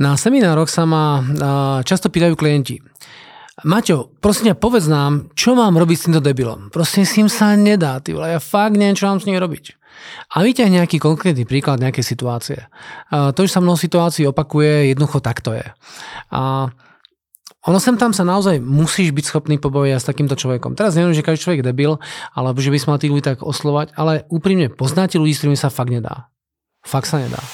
Na seminároch sa ma často pýtajú klienti. Maťo, prosím ťa, povedz nám, čo mám robiť s týmto debilom. Prosím, s ním sa nedá, ty vole, ja fakt neviem, čo mám s ním robiť. A vyťahne nejaký konkrétny príklad nejakej situácie. To, že sa mnoho situácií opakuje, jednoducho takto je. A ono sem tam sa naozaj musíš byť schopný pobojať s takýmto človekom. Teraz neviem, že každý človek je debil, alebo že by sme mal tých ľudí tak oslovať, ale úprimne poznáte ľudí, s ktorými sa fakt nedá. Fakt sa nedá.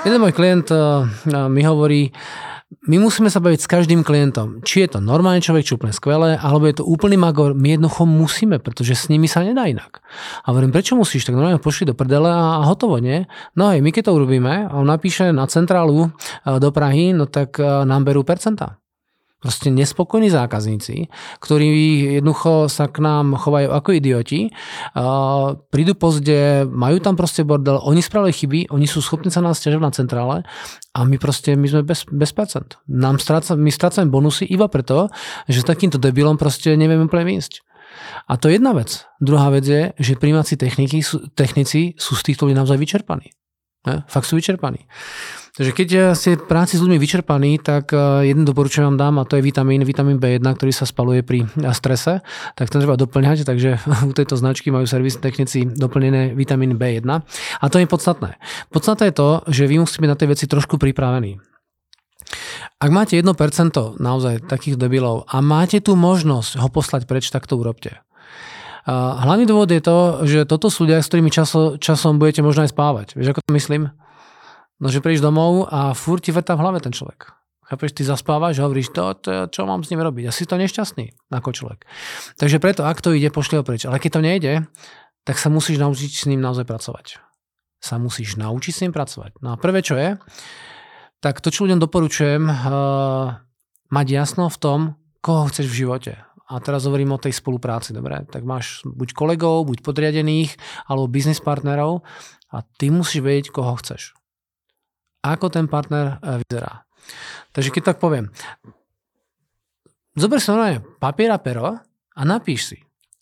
Jeden môj klient uh, mi hovorí, my musíme sa baviť s každým klientom. Či je to normálny človek, či úplne skvelé, alebo je to úplný magor. My jednoducho musíme, pretože s nimi sa nedá inak. A hovorím, prečo musíš? Tak normálne pošli do prdele a hotovo, nie? No hej, my keď to urobíme a on napíše na centrálu do Prahy, no tak nám berú percentá proste nespokojní zákazníci, ktorí jednoducho sa k nám chovajú ako idioti, uh, prídu pozde, majú tam proste bordel, oni spravili chyby, oni sú schopní sa nás stiažovať na centrále a my proste, my sme bez, bez percent. Nám stráca, my strácame bonusy iba preto, že s takýmto debilom proste nevieme úplne ísť. A to je jedna vec. Druhá vec je, že príjmací techniky, technici sú z týchto ľudí naozaj vyčerpaní. Ne? Fakt sú vyčerpaní. Takže keď eh, ste práci s ľuďmi vyčerpaní, tak eh, jedno doporučenie vám dám a to je vitamín, vitamín B1, ktorý sa spaluje pri eh, strese, tak ten treba doplňať, takže u tejto značky majú servis technici doplnené vitamín B1 a to je podstatné. Podstatné je to, že vy musíte byť na tej veci trošku pripravení. Ak máte 1% naozaj takých debilov a máte tu možnosť ho poslať preč, tak to urobte. Hlavný dôvod je to, že toto sú ľudia, s ktorými časo, časom budete možno aj spávať. Vieš, ako to myslím? No, že prídeš domov a furt ti vrtá v hlave ten človek. Chápeš, ty zaspávaš a hovoríš, to, to, čo mám s ním robiť? Asi to nešťastný ako človek. Takže preto, ak to ide, pošli ho preč. Ale keď to nejde, tak sa musíš naučiť s ním naozaj pracovať. Sa musíš naučiť s ním pracovať. No a prvé, čo je, tak to, čo ľuďom doporučujem, uh, mať jasno v tom, koho chceš v živote. A teraz hovorím o tej spolupráci, dobre? Tak máš buď kolegov, buď podriadených, alebo biznis partnerov a ty musíš vedieť, koho chceš ako ten partner e, vyzerá. Takže keď tak poviem, zober si normálne papier a pero a napíš si,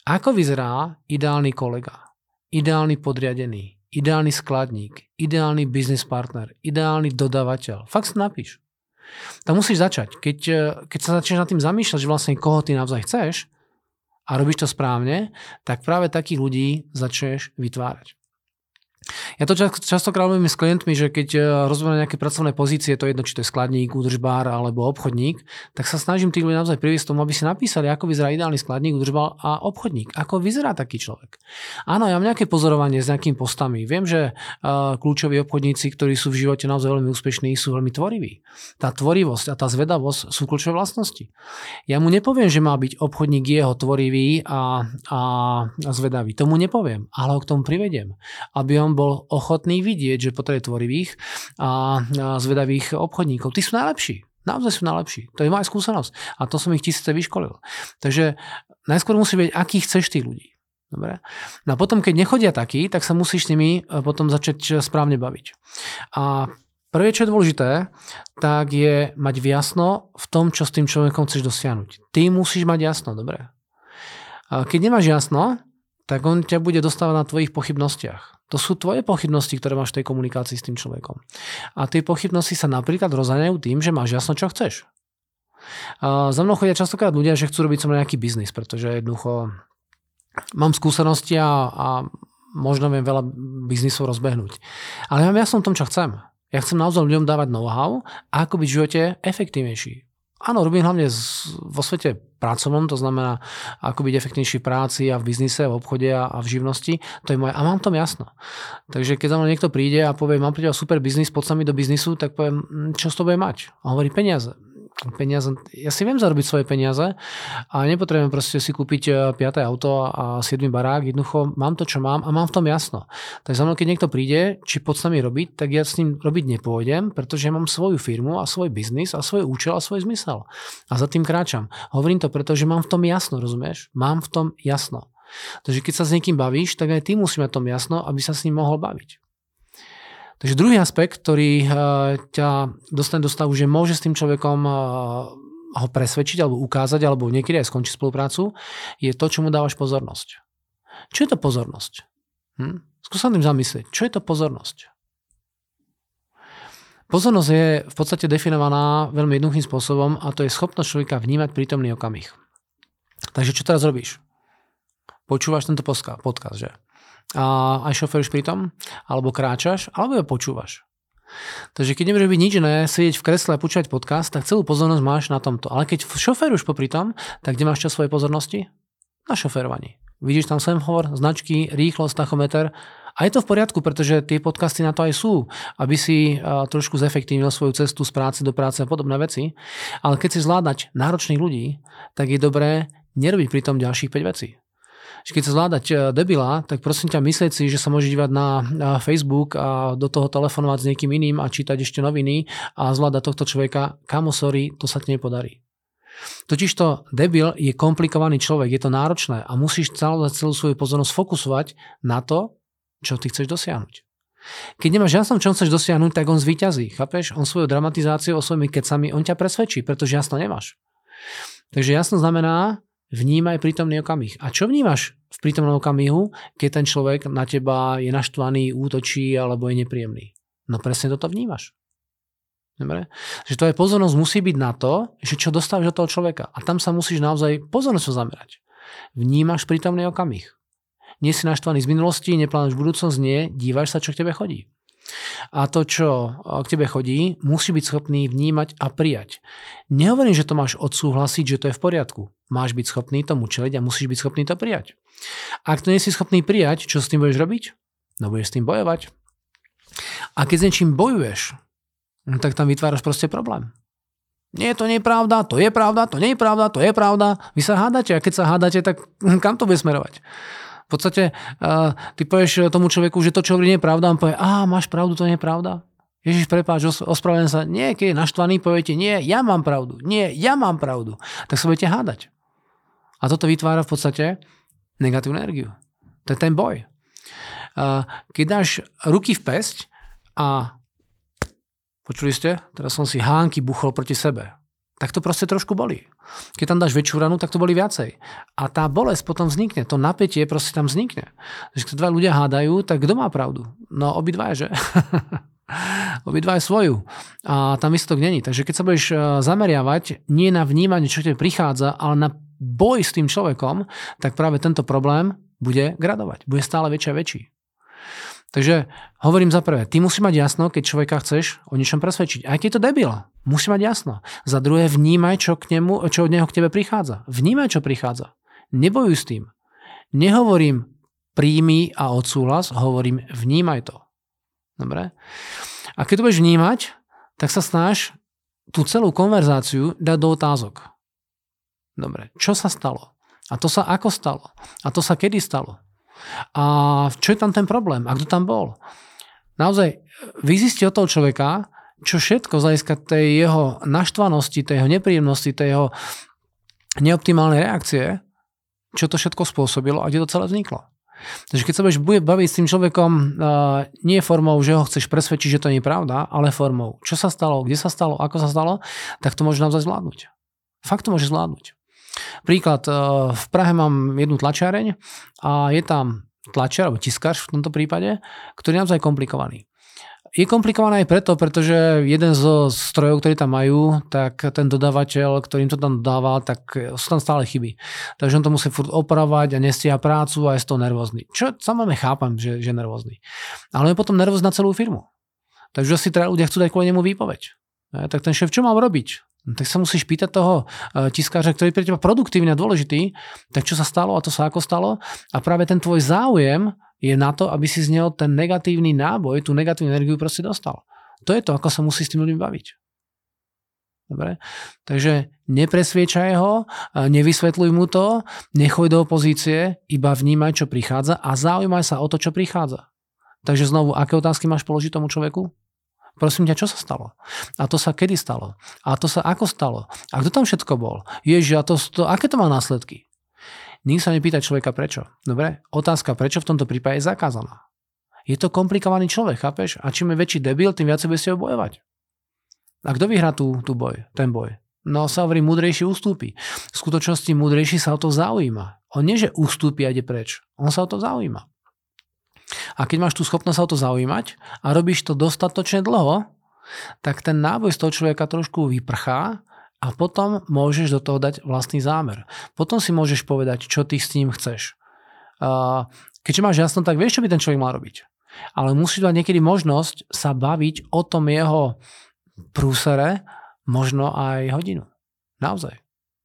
ako vyzerá ideálny kolega, ideálny podriadený, ideálny skladník, ideálny business partner, ideálny dodavateľ. Fakt si napíš. Tam musíš začať. Keď, e, keď sa začneš nad tým zamýšľať, že vlastne koho ty naozaj chceš a robíš to správne, tak práve takých ľudí začneš vytvárať. Ja to častokrát robím s klientmi, že keď e, rozvíjame nejaké pracovné pozície, to je jedno, či to je skladník, údržbár alebo obchodník, tak sa snažím tých ľudí naozaj priviesť tomu, aby si napísali, ako vyzerá ideálny skladník, údržbár a obchodník. Ako vyzerá taký človek. Áno, ja mám nejaké pozorovanie s nejakými postami. Viem, že uh, kľúčoví obchodníci, ktorí sú v živote naozaj veľmi úspešní, sú veľmi tvoriví. Tá tvorivosť a tá zvedavosť sú kľúčové vlastnosti. Ja mu nepoviem, že má byť obchodník jeho tvorivý a, a, a zvedavý. Tomu nepoviem, ale ho k tomu privediem, aby on bol ochotný vidieť, že potrebuje tvorivých a zvedavých obchodníkov. Tí sú najlepší. Naozaj sú najlepší. To je moja skúsenosť. A to som ich tisíce vyškolil. Takže najskôr musí vedieť, aký chceš tých ľudí. Dobre. No a potom, keď nechodia takí, tak sa musíš s nimi e, potom začať správne baviť. A prvé, čo je dôležité, tak je mať jasno v tom, čo s tým človekom chceš dosiahnuť. Ty musíš mať jasno, dobre. Keď nemáš jasno, tak on ťa bude dostávať na tvojich pochybnostiach. To sú tvoje pochybnosti, ktoré máš v tej komunikácii s tým človekom. A tie pochybnosti sa napríklad rozháňajú tým, že máš jasno, čo chceš. A za mnou chodia častokrát ľudia, že chcú robiť som nejaký biznis, pretože jednoducho mám skúsenosti a, a možno viem veľa biznisov rozbehnúť. Ale ja mám jasno v tom, čo chcem. Ja chcem naozaj ľuďom dávať know-how a ako byť v živote efektívnejší. Áno, robím hlavne z, vo svete pracovnom, to znamená, ako byť efektívnejší v práci a v biznise, v obchode a, a v živnosti. To je moje, a mám tom jasno. Takže keď za mnou niekto príde a povie, mám pre super biznis, poď sa mi do biznisu, tak poviem, hm, čo z toho bude mať? A hovorí peniaze peniaze, ja si viem zarobiť svoje peniaze a nepotrebujem proste si kúpiť 5. E, auto a 7. barák, jednoducho mám to, čo mám a mám v tom jasno. Tak za mnou, keď niekto príde, či pod nami robiť, tak ja s ním robiť nepôjdem, pretože mám svoju firmu a svoj biznis a svoj účel a svoj zmysel. A za tým kráčam. Hovorím to preto, že mám v tom jasno, rozumieš? Mám v tom jasno. Takže keď sa s niekým bavíš, tak aj ty musí mať tom jasno, aby sa s ním mohol baviť. Takže druhý aspekt, ktorý eh, ťa dostane do stavu, že môže s tým človekom eh, ho presvedčiť alebo ukázať, alebo niekedy aj skončiť spoluprácu, je to, čo mu dávaš pozornosť. Čo je to pozornosť? Hm? Skús sa tým zamyslieť. Čo je to pozornosť? Pozornosť je v podstate definovaná veľmi jednoduchým spôsobom a to je schopnosť človeka vnímať prítomný okamih. Takže čo teraz robíš? Počúvaš tento podcast, že? A aj šoferuješ pri tom? Alebo kráčaš? Alebo ho počúvaš? Takže keď nebudeš byť nič iné, sedieť v kresle a počúvať podcast, tak celú pozornosť máš na tomto. Ale keď šoferuješ popri tom, tak kde máš čas svojej pozornosti? Na šoferovaní. Vidíš tam semhovor, značky, rýchlosť, tachometer a je to v poriadku, pretože tie podcasty na to aj sú, aby si trošku zefektívnil svoju cestu z práce do práce a podobné veci. Ale keď si zvládať náročných ľudí, tak je dobré nerobiť pri tom ďalších 5 vecí keď sa zvládať e, debila, tak prosím ťa myslieť si, že sa môže dívať na Facebook a do toho telefonovať s niekým iným a čítať ešte noviny a zvládať tohto človeka, kamo sorry, to sa ti nepodarí. Totižto debil je komplikovaný človek, je to náročné a musíš celú, celú svoju pozornosť fokusovať na to, čo ty chceš dosiahnuť. Keď nemáš jasno, čo chceš dosiahnuť, tak on zvíťazí. Chápeš? On svojou dramatizáciou, svojimi kecami, on ťa presvedčí, pretože jasno nemáš. Takže jasno znamená, Vnímaj prítomný okamih. A čo vnímaš v prítomnom okamihu, keď ten človek na teba je naštvaný, útočí alebo je nepríjemný? No presne toto vnímaš. Dobre? Že tvoja pozornosť musí byť na to, že čo dostávaš od toho človeka. A tam sa musíš naozaj pozornosť zamerať. Vnímaš prítomný okamih. Nie si naštvaný z minulosti, neplánuješ budúcnosť, nie, dívaš sa, čo k tebe chodí. A to, čo k tebe chodí, musí byť schopný vnímať a prijať. Nehovorím, že to máš odsúhlasiť, že to je v poriadku. Máš byť schopný tomu čeliť a musíš byť schopný to prijať. Ak to nie si schopný prijať, čo s tým budeš robiť? No budeš s tým bojovať. A keď s niečím bojuješ, no tak tam vytváraš proste problém. Nie, to nie je pravda, to je pravda, to nie je pravda, to je pravda. Vy sa hádate a keď sa hádate, tak kam to bude smerovať? V podstate uh, ty povieš tomu človeku, že to, čo hovorí, nie je pravda, on povie, a máš pravdu, to nie je pravda. Ježiš, prepáč, ospravedlňujem sa. Nie, keď je naštvaný, poviete, nie, ja mám pravdu. Nie, ja mám pravdu. Tak sa budete hádať. A toto vytvára v podstate negatívnu energiu. To je ten boj. Uh, keď dáš ruky v pesť a počuli ste, teraz som si hánky buchol proti sebe tak to proste trošku boli. Keď tam dáš väčšiu ranu, tak to boli viacej. A tá bolesť potom vznikne, to napätie proste tam vznikne. Keď dva ľudia hádajú, tak kto má pravdu? No obidva, že? obidva je svoju. A tam istok není. Takže keď sa budeš e, zameriavať nie na vnímanie, čo ti prichádza, ale na boj s tým človekom, tak práve tento problém bude gradovať. Bude stále väčší a väčší. Takže hovorím za prvé, ty musí mať jasno, keď človeka chceš o niečom presvedčiť. Aj keď to debil, musí mať jasno. Za druhé, vnímaj, čo, k nemu, čo od neho k tebe prichádza. Vnímaj, čo prichádza. Nebojuj s tým. Nehovorím príjmi a odsúhlas, hovorím vnímaj to. Dobre? A keď to budeš vnímať, tak sa snaž tú celú konverzáciu dať do otázok. Dobre, čo sa stalo? A to sa ako stalo? A to sa kedy stalo? A čo je tam ten problém? A kto tam bol? Naozaj, vyzistí od toho človeka, čo všetko z tej jeho naštvanosti, tej jeho nepríjemnosti, tej jeho neoptimálnej reakcie, čo to všetko spôsobilo a kde to celé vzniklo. Takže keď sa budeš baviť s tým človekom uh, nie formou, že ho chceš presvedčiť, že to nie je pravda, ale formou, čo sa stalo, kde sa stalo, ako sa stalo, tak to môže naozaj zvládnuť. Fakt to môže zvládnuť. Príklad, eh, v Prahe mám jednu tlačiareň a je tam tlačiar, alebo tiskač v tomto prípade, ktorý je naozaj komplikovaný. Je komplikované aj preto, pretože jeden zo strojov, ktorý tam majú, tak ten dodávateľ, ktorým to tam dodával, tak sú tam stále chyby. Takže on to musí furt opravať a nestia prácu a je z toho nervózny. Čo samozrejme chápam, že, že je nervózny. Ale je potom nervózny na celú firmu. Takže si teda ľudia chcú dať kvôli nemu výpoveď. Tak ten šéf, čo mám robiť? No tak sa musíš pýtať toho e, tiskáča, ktorý je pre teba produktívny a dôležitý, tak čo sa stalo a to sa ako stalo. A práve ten tvoj záujem je na to, aby si z neho ten negatívny náboj, tú negatívnu energiu proste dostal. To je to, ako sa musí s tým ľuďmi baviť. Dobre? Takže nepresviečaj ho, e, nevysvetľuj mu to, nechoj do opozície, iba vnímaj, čo prichádza a zaujímaj sa o to, čo prichádza. Takže znovu, aké otázky máš položiť tomu človeku? Prosím ťa, čo sa stalo? A to sa kedy stalo? A to sa ako stalo? A kto tam všetko bol? Ježi, a to, to aké to má následky? Nik sa nepýta človeka prečo. Dobre? Otázka prečo v tomto prípade je zakázaná. Je to komplikovaný človek, chápeš? A čím je väčší debil, tým viac bude si ho bojovať. A kto vyhrá tú, tú boj, ten boj? No sa hovorí, múdrejší ustúpi. V skutočnosti múdrejší sa o to zaujíma. On nie, že ustúpi a ide preč. On sa o to zaujíma. A keď máš tú schopnosť sa o to zaujímať a robíš to dostatočne dlho, tak ten náboj z toho človeka trošku vyprchá a potom môžeš do toho dať vlastný zámer. Potom si môžeš povedať, čo ty s ním chceš. Keďže máš jasno, tak vieš, čo by ten človek mal robiť. Ale musíš mať niekedy možnosť sa baviť o tom jeho prúsere možno aj hodinu. Naozaj.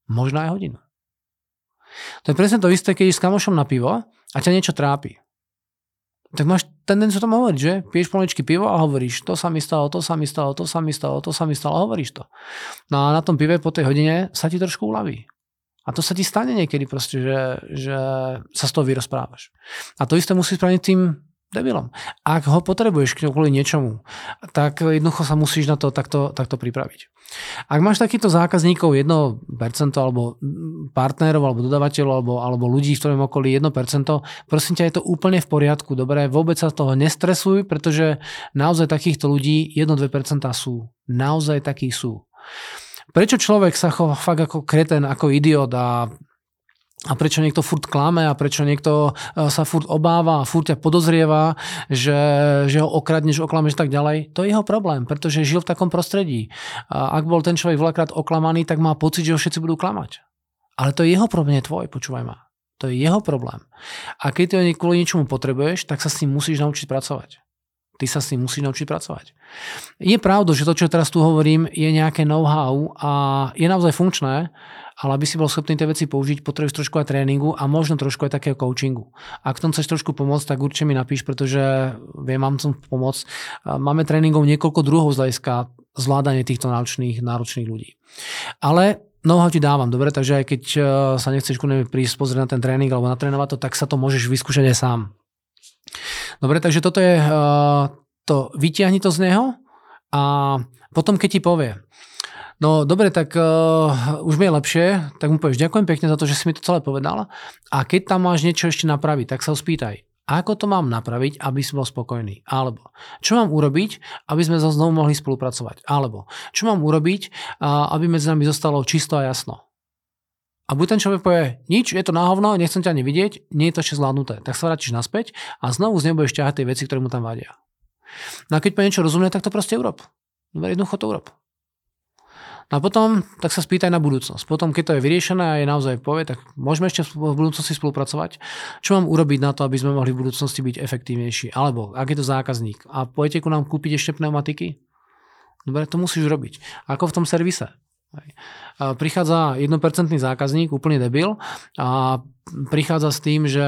Možno aj hodinu. To je presne to isté, keď s kamošom na pivo a ťa niečo trápi. Tak máš tendenciu tom hovoriť, že? Piješ pomaličky pivo a hovoríš, to sa mi stalo, to sa mi stalo, to sa mi stalo, to sa mi stalo, a hovoríš to. No a na tom pive po tej hodine sa ti trošku uľaví. A to sa ti stane niekedy proste, že, že sa z toho vyrozprávaš. A to isté musí spraviť tým debilom. Ak ho potrebuješ kvôli niečomu, tak jednoducho sa musíš na to takto, takto pripraviť. Ak máš takýchto zákazníkov 1% alebo partnerov alebo dodávateľov alebo, alebo ľudí v tvojom okolí 1%, prosím ťa, je to úplne v poriadku, dobre, vôbec sa toho nestresuj, pretože naozaj takýchto ľudí 1-2% sú. Naozaj takí sú. Prečo človek sa chová fakt ako kreten, ako idiot a a prečo niekto furt klame a prečo niekto e, sa furt obáva a furt ťa podozrieva, že, že ho okradneš, oklameš tak ďalej, to je jeho problém, pretože žil v takom prostredí. A ak bol ten človek veľakrát oklamaný, tak má pocit, že ho všetci budú klamať. Ale to je jeho problém, nie tvoj, počúvaj ma. To je jeho problém. A keď ty ho kvôli niečomu potrebuješ, tak sa s tým musíš naučiť pracovať. Ty sa s tým musíš naučiť pracovať. Je pravda, že to, čo teraz tu hovorím, je nejaké know-how a je naozaj funkčné, ale aby si bol schopný tie veci použiť, potrebuješ trošku aj tréningu a možno trošku aj takého coachingu. Ak tom chceš trošku pomôcť, tak určite mi napíš, pretože viem, mám tom pomôcť. Máme tréningov niekoľko druhov z hľadiska zvládanie týchto náročných, náročných ľudí. Ale know-how ti dávam, dobre, takže aj keď e, sa nechceš prísť pozrieť na ten tréning alebo natrénovať to, tak sa to môžeš vyskúšať aj sám. Dobre, takže toto je uh, to, vyťahni to z neho a potom keď ti povie, no dobre, tak uh, už mi je lepšie, tak mu povieš, ďakujem pekne za to, že si mi to celé povedal a keď tam máš niečo ešte napraviť, tak sa ho spýtaj, ako to mám napraviť, aby si bol spokojný? Alebo čo mám urobiť, aby sme znovu mohli spolupracovať? Alebo čo mám urobiť, aby medzi nami zostalo čisto a jasno? A buď ten človek povie, nič, je to na hovno, nechcem ťa ani vidieť, nie je to ešte zvládnuté. Tak sa vrátiš naspäť a znovu z nebudeš ťahať tie veci, ktoré mu tam vadia. No a keď povie niečo rozumie, tak to proste urob. Jednoducho to urob. No a potom tak sa spýtaj na budúcnosť. Potom, keď to je vyriešené a je naozaj povie, tak môžeme ešte v budúcnosti spolupracovať. Čo mám urobiť na to, aby sme mohli v budúcnosti byť efektívnejší? Alebo ak je to zákazník a pojete ku nám kúpiť ešte pneumatiky? Dobre, to musíš robiť. Ako v tom servise. Prichádza 1% zákazník, úplne debil, a prichádza s tým, že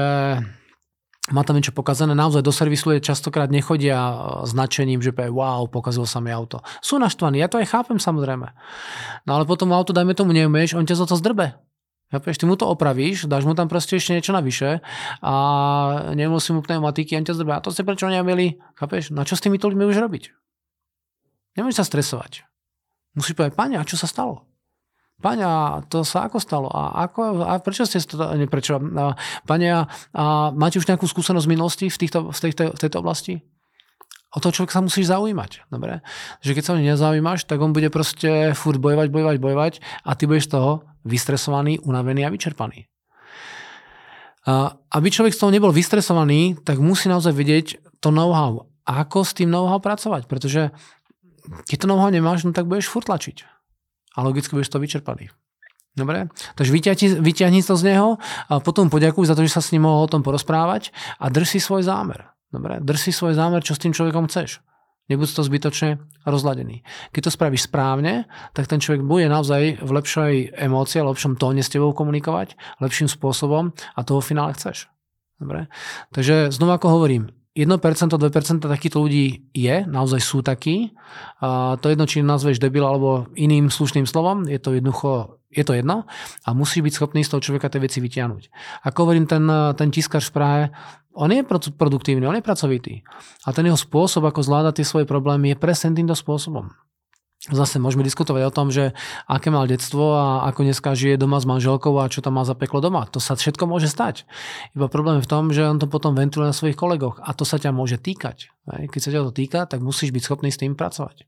má tam niečo pokazané, naozaj do servisu je častokrát nechodia značením, že povie, wow, pokazilo sa mi auto. Sú naštvaní, ja to aj chápem samozrejme. No ale potom auto, dajme tomu, neumieš, on ťa za to zdrbe. Ja ty mu to opravíš, dáš mu tam proste ešte niečo navyše a nemusí mu pneumatiky, on ťa zdrbe. A to ste prečo neumeli, chápeš? Na čo s týmito ľuďmi už robiť? Nemôžeš sa stresovať. Musíš povedať, pani, a čo sa stalo? Paňa, to sa ako stalo? A, ako, a prečo ste to, nie prečo, a, a máte už nejakú skúsenosť z minulosti v, týchto, v, tejto, v tejto oblasti? O to človek sa musíš zaujímať. Dobre? Že keď sa ho nezaujímaš, tak on bude proste furt bojovať, bojovať, bojovať a ty budeš z toho vystresovaný, unavený a vyčerpaný. A aby človek z toho nebol vystresovaný, tak musí naozaj vedieť to know-how. Ako s tým know-how pracovať, pretože keď to know-how nemáš, no tak budeš furt tlačiť. A logicky budeš to vyčerpaný. Dobre? Takže vyťahni, vyťahni to z neho a potom poďakuj za to, že sa s ním mohol o tom porozprávať a drž si svoj zámer. Dobre? Drž si svoj zámer, čo s tým človekom chceš. Nebuď to zbytočne rozladený. Keď to spravíš správne, tak ten človek bude naozaj v lepšej emócii, lepšom tóne s tebou komunikovať, lepším spôsobom a toho v finále chceš. Dobre? Takže znova ako hovorím, 1%, 2% takýchto ľudí je, naozaj sú takí. A to jedno, či nazveš debil alebo iným slušným slovom, je to jednoducho, je to jedno a musí byť schopný z toho človeka tie veci vytiahnuť. Ako hovorím, ten, ten tiskar v Prahe, on je produktívny, on je pracovitý. A ten jeho spôsob, ako zvláda tie svoje problémy, je presne týmto spôsobom. Zase môžeme diskutovať o tom, že aké mal detstvo a ako dneska žije doma s manželkou a čo tam má za peklo doma. To sa všetko môže stať. Iba problém je v tom, že on to potom ventiluje na svojich kolegoch a to sa ťa môže týkať. Keď sa ťa to týka, tak musíš byť schopný s tým pracovať.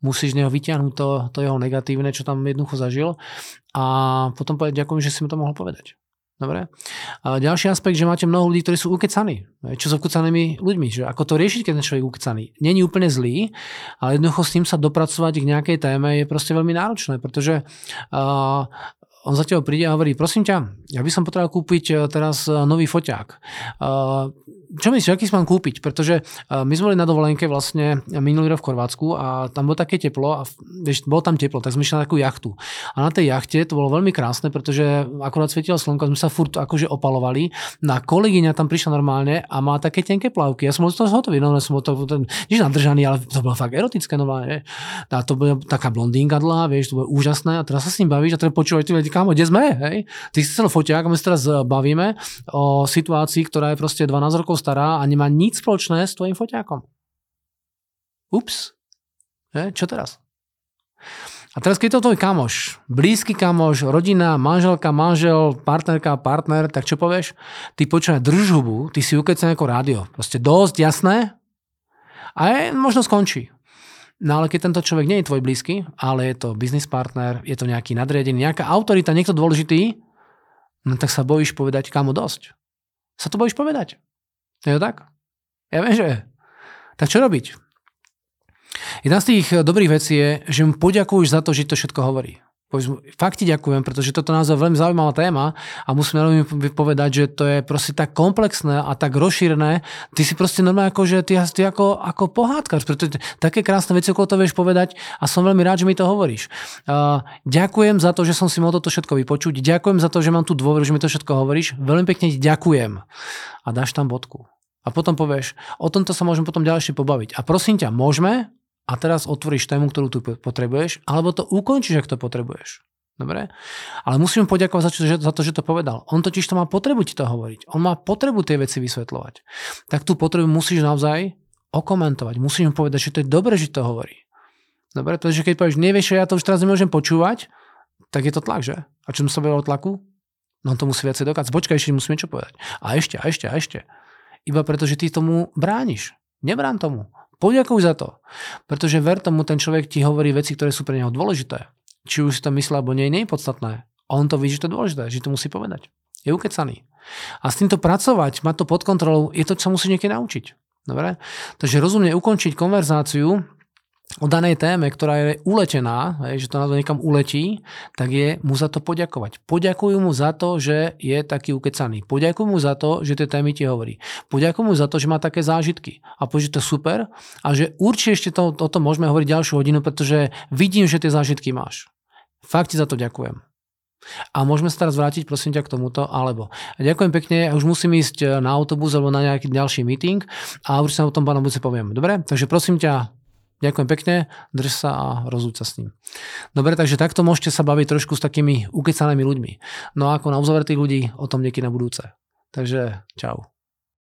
Musíš z neho vyťahnuť to, to jeho negatívne, čo tam jednoducho zažil a potom povedať ďakujem, že si mi to mohol povedať. Dobre. A ďalší aspekt, že máte mnoho ľudí, ktorí sú ukecaní. Čo s ukecanými ľuďmi? Že ako to riešiť, keď ten človek ukecaný? Není úplne zlý, ale jednoducho s ním sa dopracovať k nejakej téme je proste veľmi náročné, pretože uh, on za teba príde a hovorí, prosím ťa, ja by som potreboval kúpiť e, teraz e, nový foťák. E, čo myslíš, aký si mám kúpiť? Pretože my sme boli na dovolenke vlastne minulý rok v Chorvátsku a tam bolo také teplo a vieš, bolo tam teplo, tak sme išli na takú jachtu. A na tej jachte to bolo veľmi krásne, pretože akorát svietilo slnko, sme sa furt akože opalovali. Na kolegyňa tam prišla normálne a má také tenké plavky. Ja som bol z toho hotový, no som bol to, ten, nič nadržaný, ale to bolo fakt erotické normálne. A to bola taká blondínka dlhá, vieš, to bolo úžasné a teraz sa s ním bavíš a teraz počúvaj, kámo, kde sme, hej? Ty si chcel foťák my sa teraz eh, bavíme o situácii, ktorá je proste 12 rokov stará a nemá nič spoločné s tvojim foťákom. Ups. Hej, čo teraz? A teraz, keď je to tvoj kamoš, blízky kamoš, rodina, manželka, manžel, partnerka, partner, tak čo povieš? Ty počúvaj, drž hubu, ty si ukecený ako rádio. Proste dosť jasné a je, možno skončí. No ale keď tento človek nie je tvoj blízky, ale je to business partner, je to nejaký nadriadený, nejaká autorita, niekto dôležitý, no tak sa bojíš povedať kamo dosť. Sa to bojíš povedať. Je to tak? Ja viem, že. Tak čo robiť? Jedna z tých dobrých vecí je, že mu poďakuješ za to, že to všetko hovorí povedzme, fakt ti ďakujem, pretože toto naozaj veľmi zaujímavá téma a musím veľmi povedať, že to je proste tak komplexné a tak rozšírené. Ty si proste normálne ako, že ty, ty ako, ako pohádkač, pretože také krásne veci okolo to vieš povedať a som veľmi rád, že mi to hovoríš. Uh, ďakujem za to, že som si mohol toto všetko vypočuť. Ďakujem za to, že mám tu dôveru, že mi to všetko hovoríš. Veľmi pekne ti ďakujem. A dáš tam bodku. A potom povieš, o tomto sa môžeme potom ďalšie pobaviť. A prosím ťa, môžeme? A teraz otvoríš tému, ktorú tu potrebuješ, alebo to ukončíš, ak to potrebuješ. Dobre? Ale musím poďakovať za, čo, za to, že to povedal. On totiž to má potrebu ti to hovoriť. On má potrebu tie veci vysvetľovať. Tak tú potrebu musíš naozaj okomentovať. Musíš mu povedať, že to je dobre, že to hovorí. Dobre? Pretože keď povieš, nevieš, ja to už teraz nemôžem počúvať, tak je to tlak, že? A čo sa o tlaku? No to musí viacej dokázať. Počkaj, ešte musím niečo povedať. A ešte, a ešte, a ešte. Iba preto, že ty tomu brániš. Nebrán tomu. Poďakuj za to. Pretože ver tomu, ten človek ti hovorí veci, ktoré sú pre neho dôležité. Či už si to myslí, alebo nie, nie je podstatné. On to vidí, že to je dôležité, že to musí povedať. Je ukecaný. A s týmto pracovať, mať to pod kontrolou, je to, čo sa musí niekedy naučiť. Dobre? Takže rozumne ukončiť konverzáciu o danej téme, ktorá je uletená, že to na to niekam uletí, tak je mu za to poďakovať. Poďakujú mu za to, že je taký ukecaný. Poďakujú mu za to, že tie témy ti hovorí. Poďakujú mu za to, že má také zážitky. A povedz, že to super a že určite ešte to, o tom môžeme hovoriť ďalšiu hodinu, pretože vidím, že tie zážitky máš. Fakt ti za to ďakujem. A môžeme sa teraz vrátiť, prosím ťa, k tomuto, alebo. Ďakujem pekne, ja už musím ísť na autobus alebo na nejaký ďalší meeting a už sa o tom pánom budúce poviem. Dobre? Takže prosím ťa, Ďakujem pekne, drž sa a rozúď sa s ním. Dobre, takže takto môžete sa baviť trošku s takými ukecanými ľuďmi. No a ako na uzavretých ľudí, o tom niekedy na budúce. Takže čau.